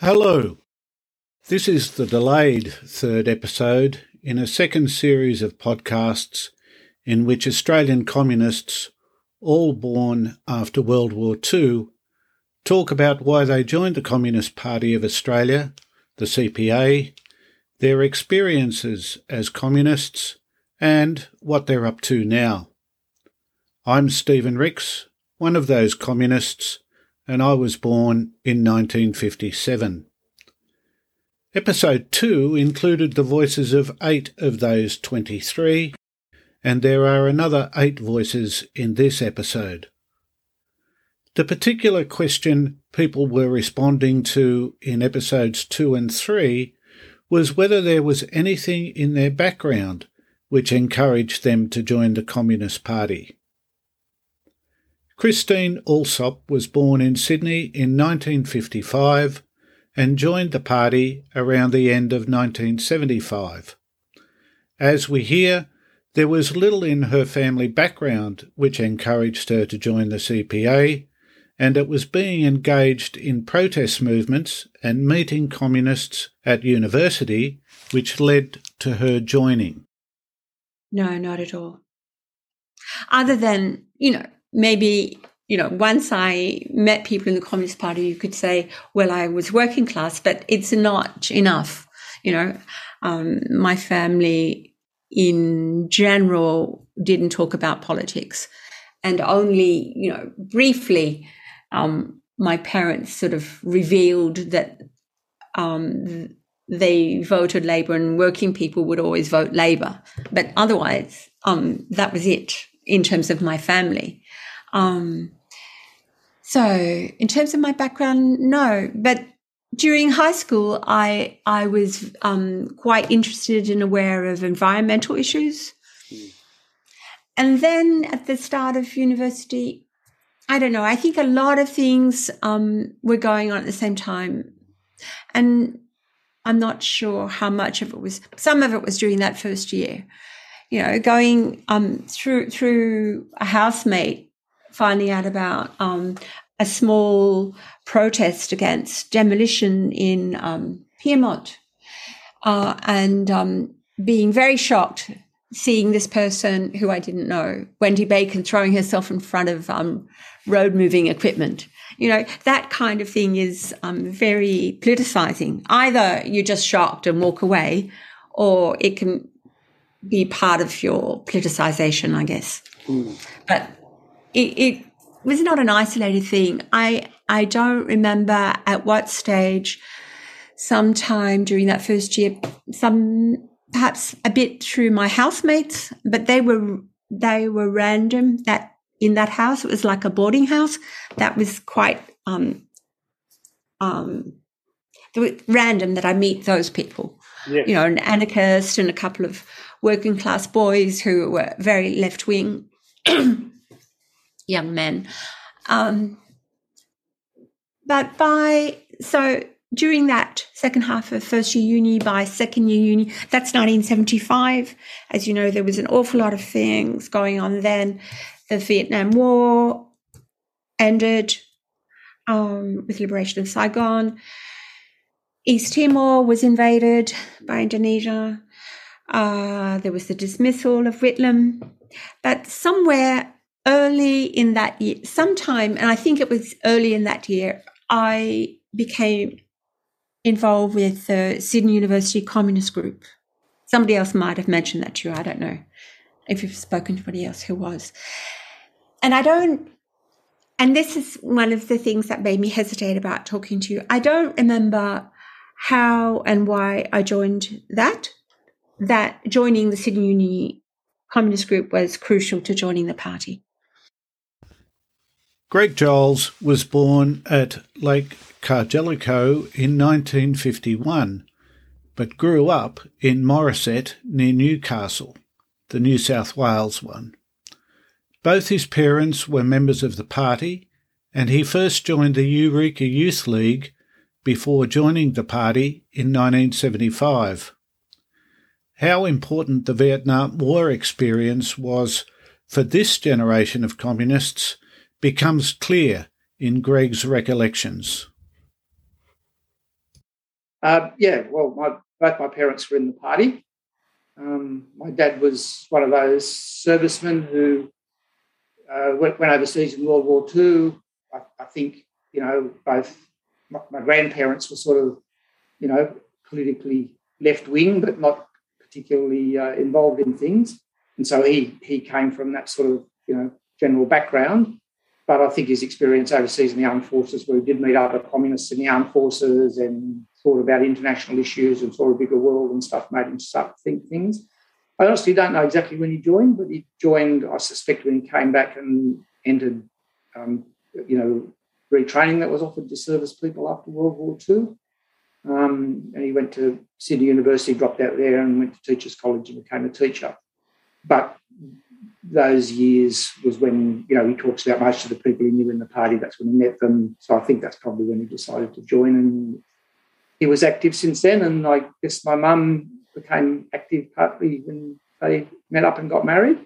Hello. This is the delayed third episode in a second series of podcasts in which Australian communists, all born after World War II, talk about why they joined the Communist Party of Australia, the CPA, their experiences as communists, and what they're up to now. I'm Stephen Ricks, one of those communists and I was born in 1957. Episode 2 included the voices of eight of those 23, and there are another eight voices in this episode. The particular question people were responding to in episodes 2 and 3 was whether there was anything in their background which encouraged them to join the Communist Party. Christine Alsop was born in Sydney in 1955 and joined the party around the end of 1975. As we hear, there was little in her family background which encouraged her to join the CPA, and it was being engaged in protest movements and meeting communists at university which led to her joining. No, not at all. Other than, you know, maybe you know, once I met people in the Communist Party, you could say, well, I was working class, but it's not enough. You know, um, my family in general didn't talk about politics and only, you know, briefly, um, my parents sort of revealed that, um, they voted Labour and working people would always vote Labour. But otherwise, um, that was it in terms of my family. Um, so in terms of my background, no, but during high school, I, I was um, quite interested and aware of environmental issues. And then at the start of university, I don't know, I think a lot of things um, were going on at the same time. And I'm not sure how much of it was, some of it was during that first year. You know, going um, through through a housemate finding out about um, a small protest against demolition in um, uh, and um, being very shocked seeing this person who I didn't know, Wendy Bacon, throwing herself in front of um, road moving equipment. You know, that kind of thing is um, very politicizing. Either you're just shocked and walk away, or it can be part of your politicization, I guess. Mm. But it, it was not an isolated thing. I I don't remember at what stage, sometime during that first year, some perhaps a bit through my housemates, but they were they were random. That in that house, it was like a boarding house. That was quite um um random that I meet those people. Yeah. You know, an anarchist and a couple of working class boys who were very left wing. young men. Um, but by so during that second half of first year uni, by second year uni, that's 1975. As you know, there was an awful lot of things going on then. The Vietnam War ended um, with liberation of Saigon. East Timor was invaded by Indonesia. Uh, there was the dismissal of Whitlam. But somewhere early in that year, sometime, and I think it was early in that year, I became involved with the Sydney University Communist Group. Somebody else might have mentioned that to you. I don't know if you've spoken to anybody else who was. And I don't, and this is one of the things that made me hesitate about talking to you. I don't remember how and why I joined that. That joining the Sydney Uni Communist Group was crucial to joining the party. Greg Giles was born at Lake Cargelligo in 1951, but grew up in Morisset near Newcastle, the New South Wales one. Both his parents were members of the party, and he first joined the Eureka Youth League before joining the party in 1975. How important the Vietnam War experience was for this generation of communists becomes clear in Greg's recollections. Uh, yeah, well, my, both my parents were in the party. Um, my dad was one of those servicemen who uh, went, went, overseas in World War II. I, I think, you know, both my, my, grandparents were sort of, you know, politically left wing, but not particularly uh, involved in things. And so he he came from that sort of, you know, general background. But I think his experience overseas in the armed forces, where he did meet other communists in the armed forces and thought about international issues and saw a bigger world and stuff, made him start to think things. I honestly don't know exactly when he joined, but he joined, I suspect, when he came back and entered, um, you know, retraining that was offered to service people after World War II. Um, and he went to Sydney University, dropped out there, and went to Teachers College and became a teacher. But those years was when you know he talks about most of the people he knew in the party. That's when he met them. So I think that's probably when he decided to join, and he was active since then. And I guess my mum became active partly when they met up and got married.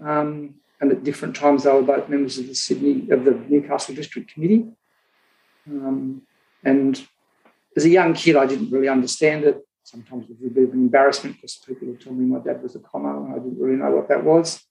Um, and at different times they were both members of the Sydney of the Newcastle District Committee. Um, and as a young kid, I didn't really understand it sometimes with a bit of an embarrassment because people would tell me my dad was a commo and I didn't really know what that was.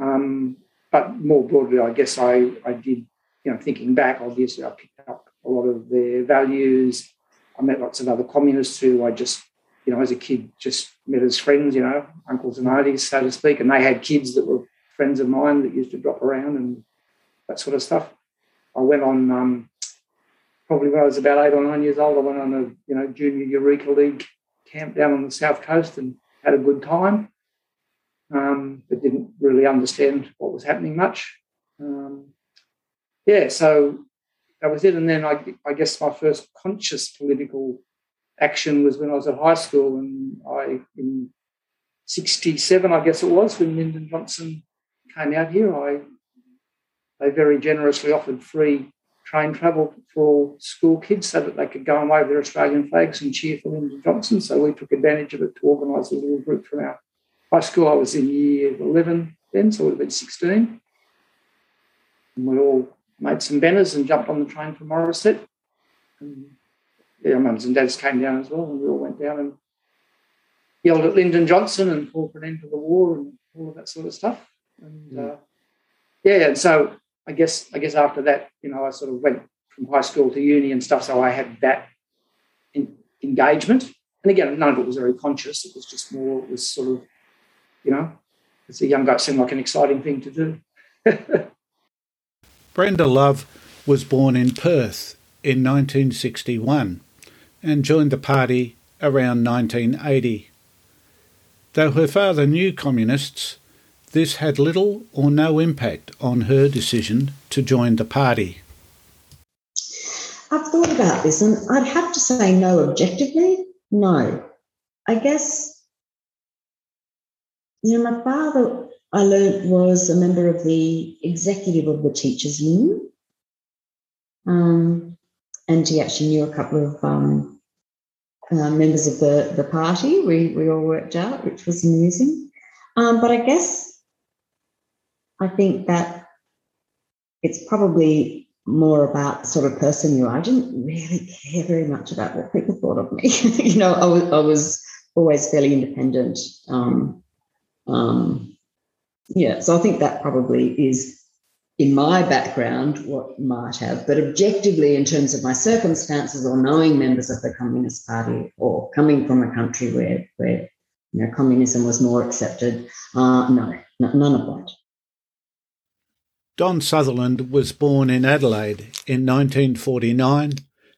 Um, but more broadly, I guess I, I did, you know, thinking back, obviously I picked up a lot of their values. I met lots of other communists who I just, you know, as a kid just met as friends, you know, uncles and aunties, so to speak. And they had kids that were friends of mine that used to drop around and that sort of stuff. I went on um, probably when I was about eight or nine years old, I went on a you know junior Eureka League camp down on the south coast and had a good time, um, but didn't really understand what was happening much. Um, yeah, so that was it. And then I, I guess my first conscious political action was when I was at high school, and I in '67, I guess it was, when Lyndon Johnson came out here. I they very generously offered free train travel for school kids so that they could go and wave their Australian flags and cheer for Lyndon Johnson. So we took advantage of it to organise a little group from our high school. I was in year 11 then, so it would have been 16. And we all made some banners and jumped on the train from Morisset. And yeah, mums and dads came down as well, and we all went down and yelled at Lyndon Johnson and called for an end to the war and all of that sort of stuff. And mm. uh, yeah, and so I guess I guess after that, you know, I sort of went from high school to uni and stuff, so I had that in, engagement. And again, none of it was very conscious. It was just more. It was sort of, you know, as a young guy, it seemed like an exciting thing to do. Brenda Love was born in Perth in 1961 and joined the party around 1980. Though her father knew communists, this had little or no impact on her decision to join the party. I've thought about this and I'd have to say no objectively. No. I guess, you know, my father, I learned, was a member of the executive of the Teachers Union. Um, and he actually knew a couple of um, uh, members of the, the party. We, we all worked out, which was amusing. Um, but I guess I think that it's probably more about sort of person you are. I didn't really care very much about what people thought of me. you know, I was, I was always fairly independent. Um, um, yeah, so I think that probably is in my background what might have, but objectively, in terms of my circumstances or knowing members of the Communist Party or coming from a country where where you know communism was more accepted, uh, no, none of that. Don Sutherland was born in Adelaide in 1949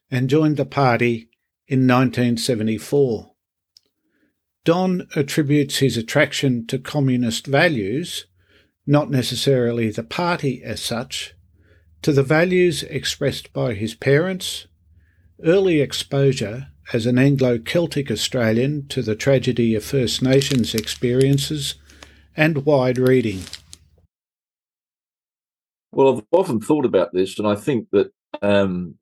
and joined the party in 1974. Don attributes his attraction to communist values, not necessarily the party as such, to the values expressed by his parents, early exposure as an Anglo Celtic Australian to the tragedy of First Nations experiences, and wide reading. Well, I've often thought about this, and I think that um,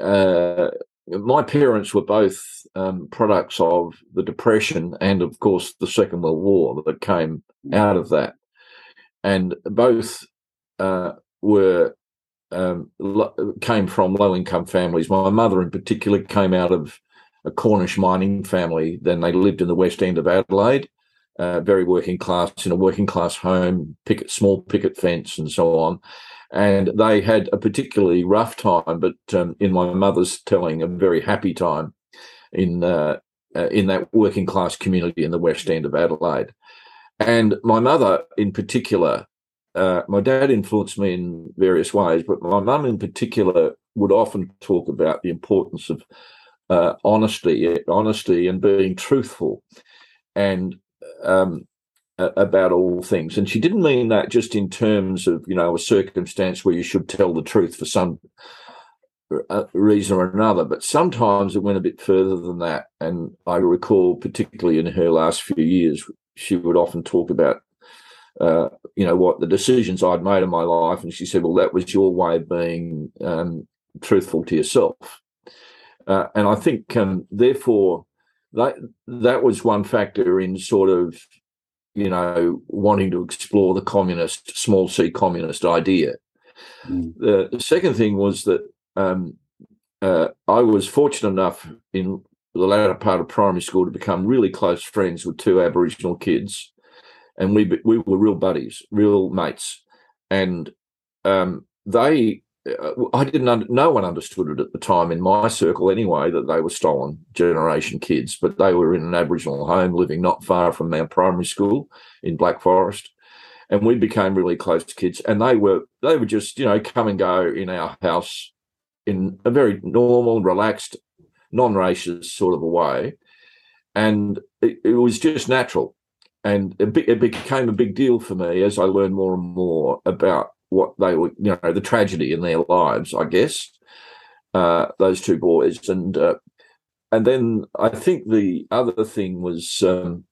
uh, my parents were both um, products of the Depression and, of course, the Second World War that came out of that. And both uh, were um, came from low income families. My mother, in particular, came out of a Cornish mining family. Then they lived in the West End of Adelaide, uh, very working class, in a working class home, picket, small picket fence, and so on. And they had a particularly rough time, but um, in my mother's telling, a very happy time in uh, uh, in that working class community in the West End of Adelaide. And my mother, in particular, uh, my dad influenced me in various ways, but my mum in particular would often talk about the importance of uh, honesty, honesty, and being truthful, and um, about all things. And she didn't mean that just in terms of you know a circumstance where you should tell the truth for some uh, reason or another, but sometimes it went a bit further than that. And I recall, particularly in her last few years, she would often talk about uh, you know what the decisions I'd made in my life, and she said, "Well, that was your way of being um, truthful to yourself." Uh, and I think, um, therefore, that that was one factor in sort of, you know, wanting to explore the communist, small c communist idea. Mm. The, second thing was that um, uh, I was fortunate enough in the latter part of primary school to become really close friends with two Aboriginal kids and we we were real buddies, real mates, and um, they. Uh, I didn't. No one understood it at the time in my circle, anyway, that they were stolen generation kids. But they were in an Aboriginal home, living not far from our primary school in Black Forest, and we became really close kids. And they were they were just you know come and go in our house in a very normal, relaxed, non-racist sort of a way, and it, it was just natural and it, it became a big deal for me as I learned more and more about what they were, you know, the tragedy in their lives. I guess uh, those two boys, and uh, and then I think the other thing was um,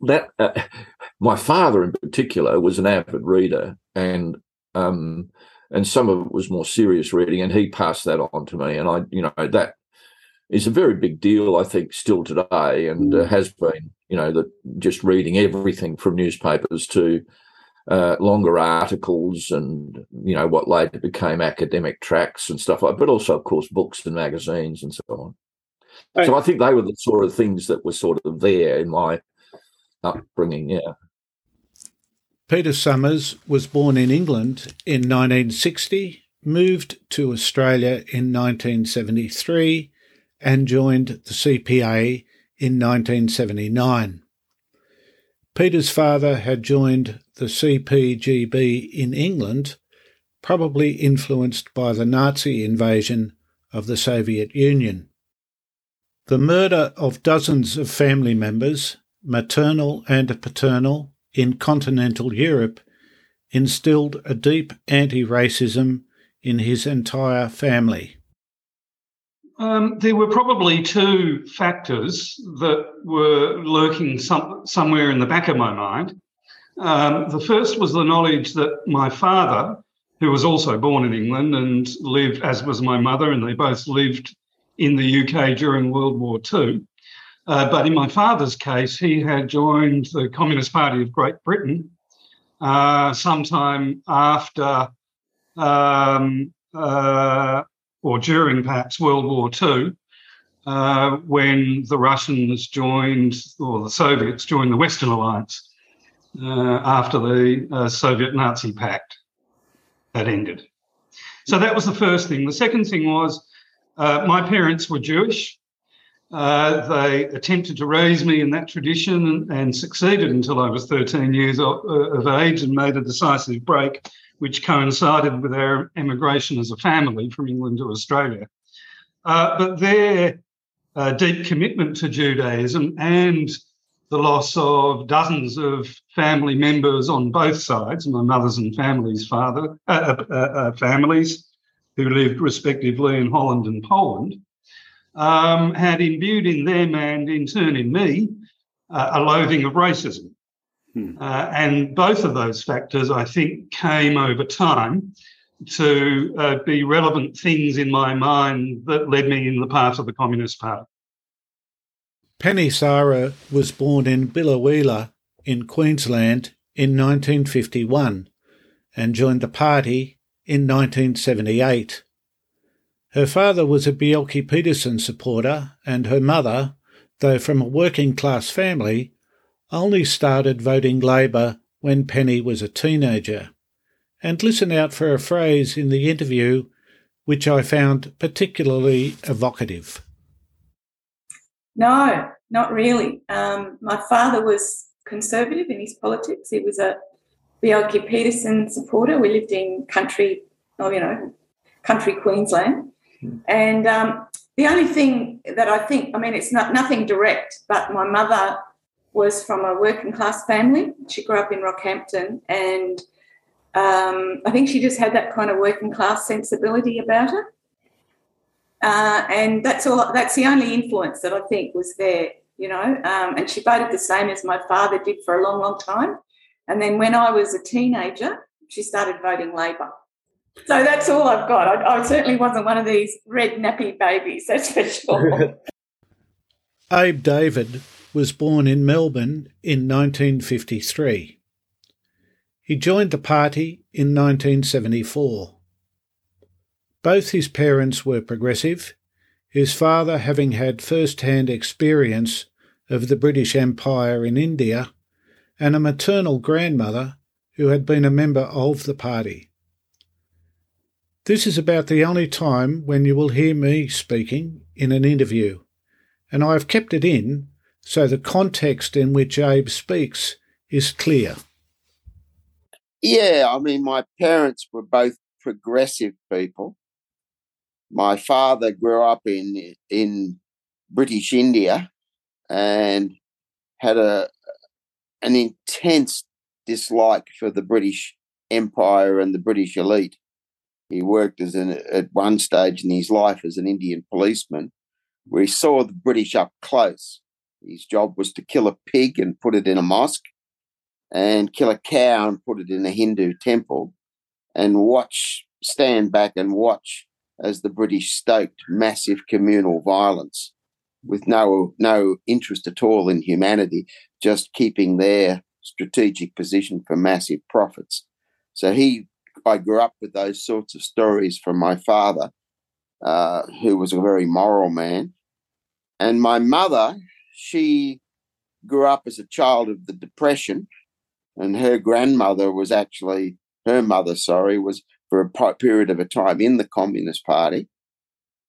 that uh, my father, in particular, was an avid reader, and um, and some of it was more serious reading, and he passed that on to me, and I, you know, that is a very big deal, I think, still today, and uh, mm. has been. You know, that just reading everything from newspapers to uh, longer articles, and you know what later became academic tracts and stuff like. But also, of course, books and magazines and so on. Right. So I think they were the sort of things that were sort of there in my upbringing. Yeah. Peter Summers was born in England in 1960, moved to Australia in 1973 and joined the CPA in 1979. Peter's father had joined the CPGB in England, probably influenced by the Nazi invasion of the Soviet Union. The murder of dozens of family members, maternal and paternal, in continental Europe instilled a deep anti racism in his entire family. Um, there were probably two factors that were lurking some, somewhere in the back of my mind. Um, the first was the knowledge that my father, who was also born in England and lived, as was my mother, and they both lived in the UK during World War II. Uh, but in my father's case, he had joined the Communist Party of Great Britain uh, sometime after um, uh, or during perhaps World War II, uh, when the Russians joined, or the Soviets joined the Western Alliance uh, after the uh, Soviet Nazi Pact had ended. So that was the first thing. The second thing was uh, my parents were Jewish. Uh, they attempted to raise me in that tradition and, and succeeded until I was 13 years of, of age and made a decisive break which coincided with our emigration as a family from England to Australia. Uh, but their uh, deep commitment to Judaism and the loss of dozens of family members on both sides, my mother's and family's father, uh, uh, uh families who lived respectively in Holland and Poland, um, had imbued in them and in turn in me uh, a loathing of racism. Hmm. Uh, and both of those factors, I think, came over time to uh, be relevant things in my mind that led me in the path of the Communist Party. Penny Sarah was born in Biloela in Queensland in 1951 and joined the party in 1978. Her father was a Bjelke Petersen supporter, and her mother, though from a working class family, only started voting Labor when Penny was a teenager. And listen out for a phrase in the interview which I found particularly evocative. No, not really. Um, my father was conservative in his politics. He was a Bjelke Petersen supporter. We lived in country, oh, you know, country Queensland. Hmm. And um, the only thing that I think, I mean, it's not nothing direct, but my mother was from a working class family. She grew up in Rockhampton, and um, I think she just had that kind of working class sensibility about her. Uh, and that's all. That's the only influence that I think was there, you know. Um, and she voted the same as my father did for a long, long time. And then when I was a teenager, she started voting Labor. So that's all I've got. I, I certainly wasn't one of these red nappy babies, that's for sure. Abe David was born in Melbourne in 1953. He joined the party in 1974. Both his parents were progressive, his father having had first hand experience of the British Empire in India, and a maternal grandmother who had been a member of the party. This is about the only time when you will hear me speaking in an interview, and I have kept it in so the context in which Abe speaks is clear. Yeah, I mean, my parents were both progressive people. My father grew up in in British India and had a an intense dislike for the British Empire and the British elite. He worked as an at one stage in his life as an Indian policeman, where he saw the British up close. His job was to kill a pig and put it in a mosque, and kill a cow and put it in a Hindu temple, and watch, stand back and watch as the British stoked massive communal violence with no no interest at all in humanity, just keeping their strategic position for massive profits. So he, I grew up with those sorts of stories from my father, uh, who was a very moral man, and my mother, she grew up as a child of the Depression, and her grandmother was actually her mother. Sorry, was for a period of a time in the Communist Party,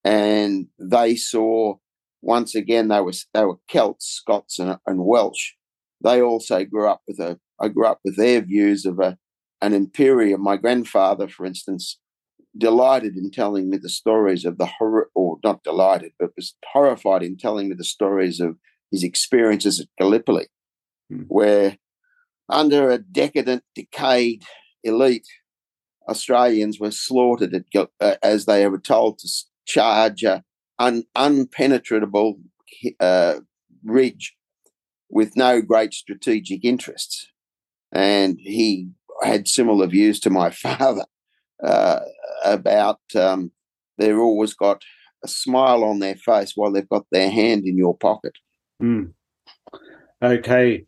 and they saw once again they were they were Celts, Scots, and, and Welsh. They also grew up with a. I grew up with their views of a an imperium. My grandfather, for instance, delighted in telling me the stories of the horror, or not delighted, but was horrified in telling me the stories of his experiences at Gallipoli, hmm. where under a decadent, decayed elite, Australians were slaughtered at, uh, as they were told to charge a un, unpenetrable uh, ridge with no great strategic interests. And he had similar views to my father uh, about um, they've always got a smile on their face while they've got their hand in your pocket. Mm. Okay.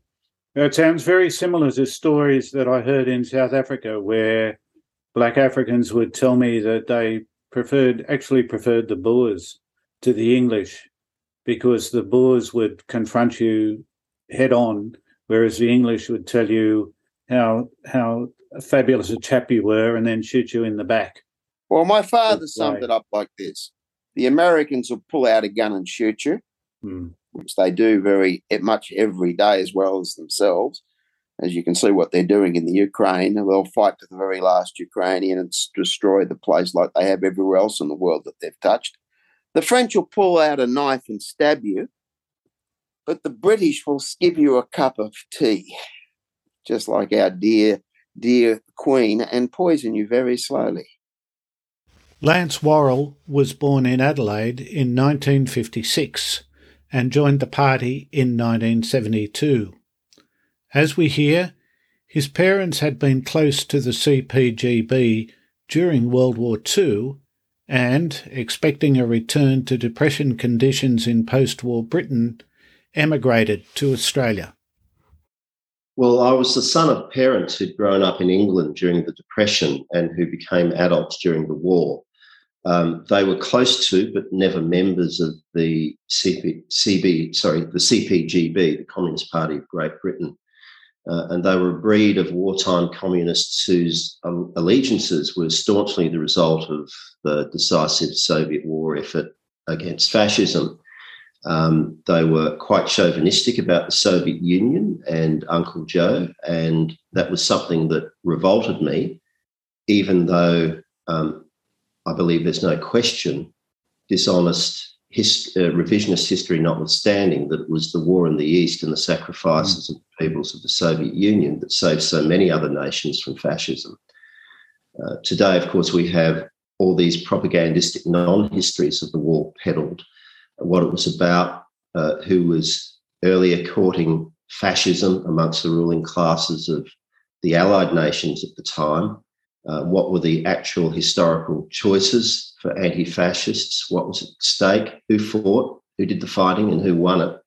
It sounds very similar to stories that I heard in South Africa where black Africans would tell me that they preferred, actually preferred the Boers to the English because the Boers would confront you head on, whereas the English would tell you how how fabulous a chap you were and then shoot you in the back. Well, my father summed it up like this: the Americans will pull out a gun and shoot you, hmm. which they do very much every day as well as themselves. As you can see, what they're doing in the Ukraine, they'll fight to the very last Ukrainian and destroy the place like they have everywhere else in the world that they've touched. The French will pull out a knife and stab you, but the British will give you a cup of tea, just like our dear, dear Queen, and poison you very slowly. Lance Worrell was born in Adelaide in 1956 and joined the party in 1972. As we hear, his parents had been close to the CPGB during World War II and, expecting a return to depression conditions in post war Britain, emigrated to Australia. Well, I was the son of parents who'd grown up in England during the Depression and who became adults during the war. Um, they were close to, but never members of the CP, CB, sorry, the CPGB, the Communist Party of Great Britain. Uh, and they were a breed of wartime communists whose um, allegiances were staunchly the result of the decisive Soviet war effort against fascism. Um, they were quite chauvinistic about the Soviet Union and Uncle Joe, and that was something that revolted me, even though um, I believe there's no question, dishonest uh, revisionist history notwithstanding, that it was the war in the East and the sacrifices mm. of the peoples of the Soviet Union that saved so many other nations from fascism. Uh, today, of course, we have all these propagandistic non histories of the war peddled what it was about, uh, who was earlier courting fascism amongst the ruling classes of the Allied nations at the time. Uh, what were the actual historical choices for anti fascists? What was at stake? Who fought? Who did the fighting? And who won it?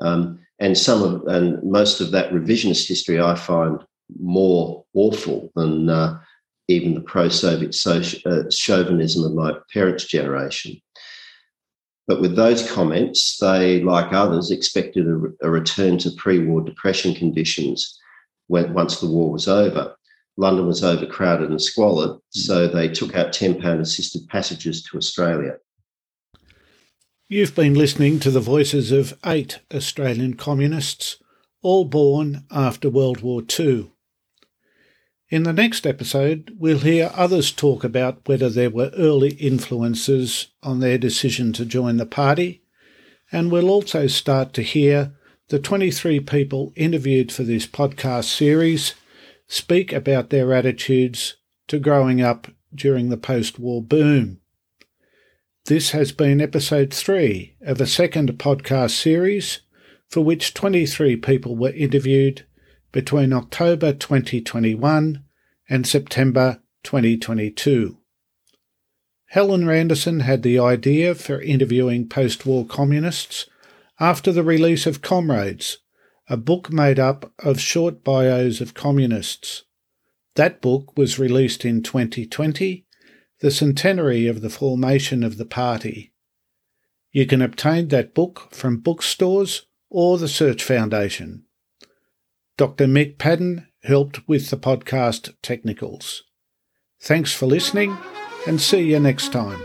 Um, and some of and most of that revisionist history I find more awful than uh, even the pro-Soviet uh, chauvinism of my parents' generation. But with those comments, they, like others, expected a, a return to pre war depression conditions when, once the war was over. London was overcrowded and squalid, hmm. so they took out £10 assisted passages to Australia. You've been listening to the voices of eight Australian communists, all born after World War II. In the next episode, we'll hear others talk about whether there were early influences on their decision to join the party, and we'll also start to hear the 23 people interviewed for this podcast series speak about their attitudes to growing up during the post war boom. This has been episode 3 of a second podcast series for which 23 people were interviewed between October 2021 and September 2022. Helen Randerson had the idea for interviewing post war communists after the release of Comrades, a book made up of short bios of communists. That book was released in 2020, the centenary of the formation of the party. You can obtain that book from bookstores or the Search Foundation. Dr. Mick Padden helped with the podcast technicals. Thanks for listening and see you next time.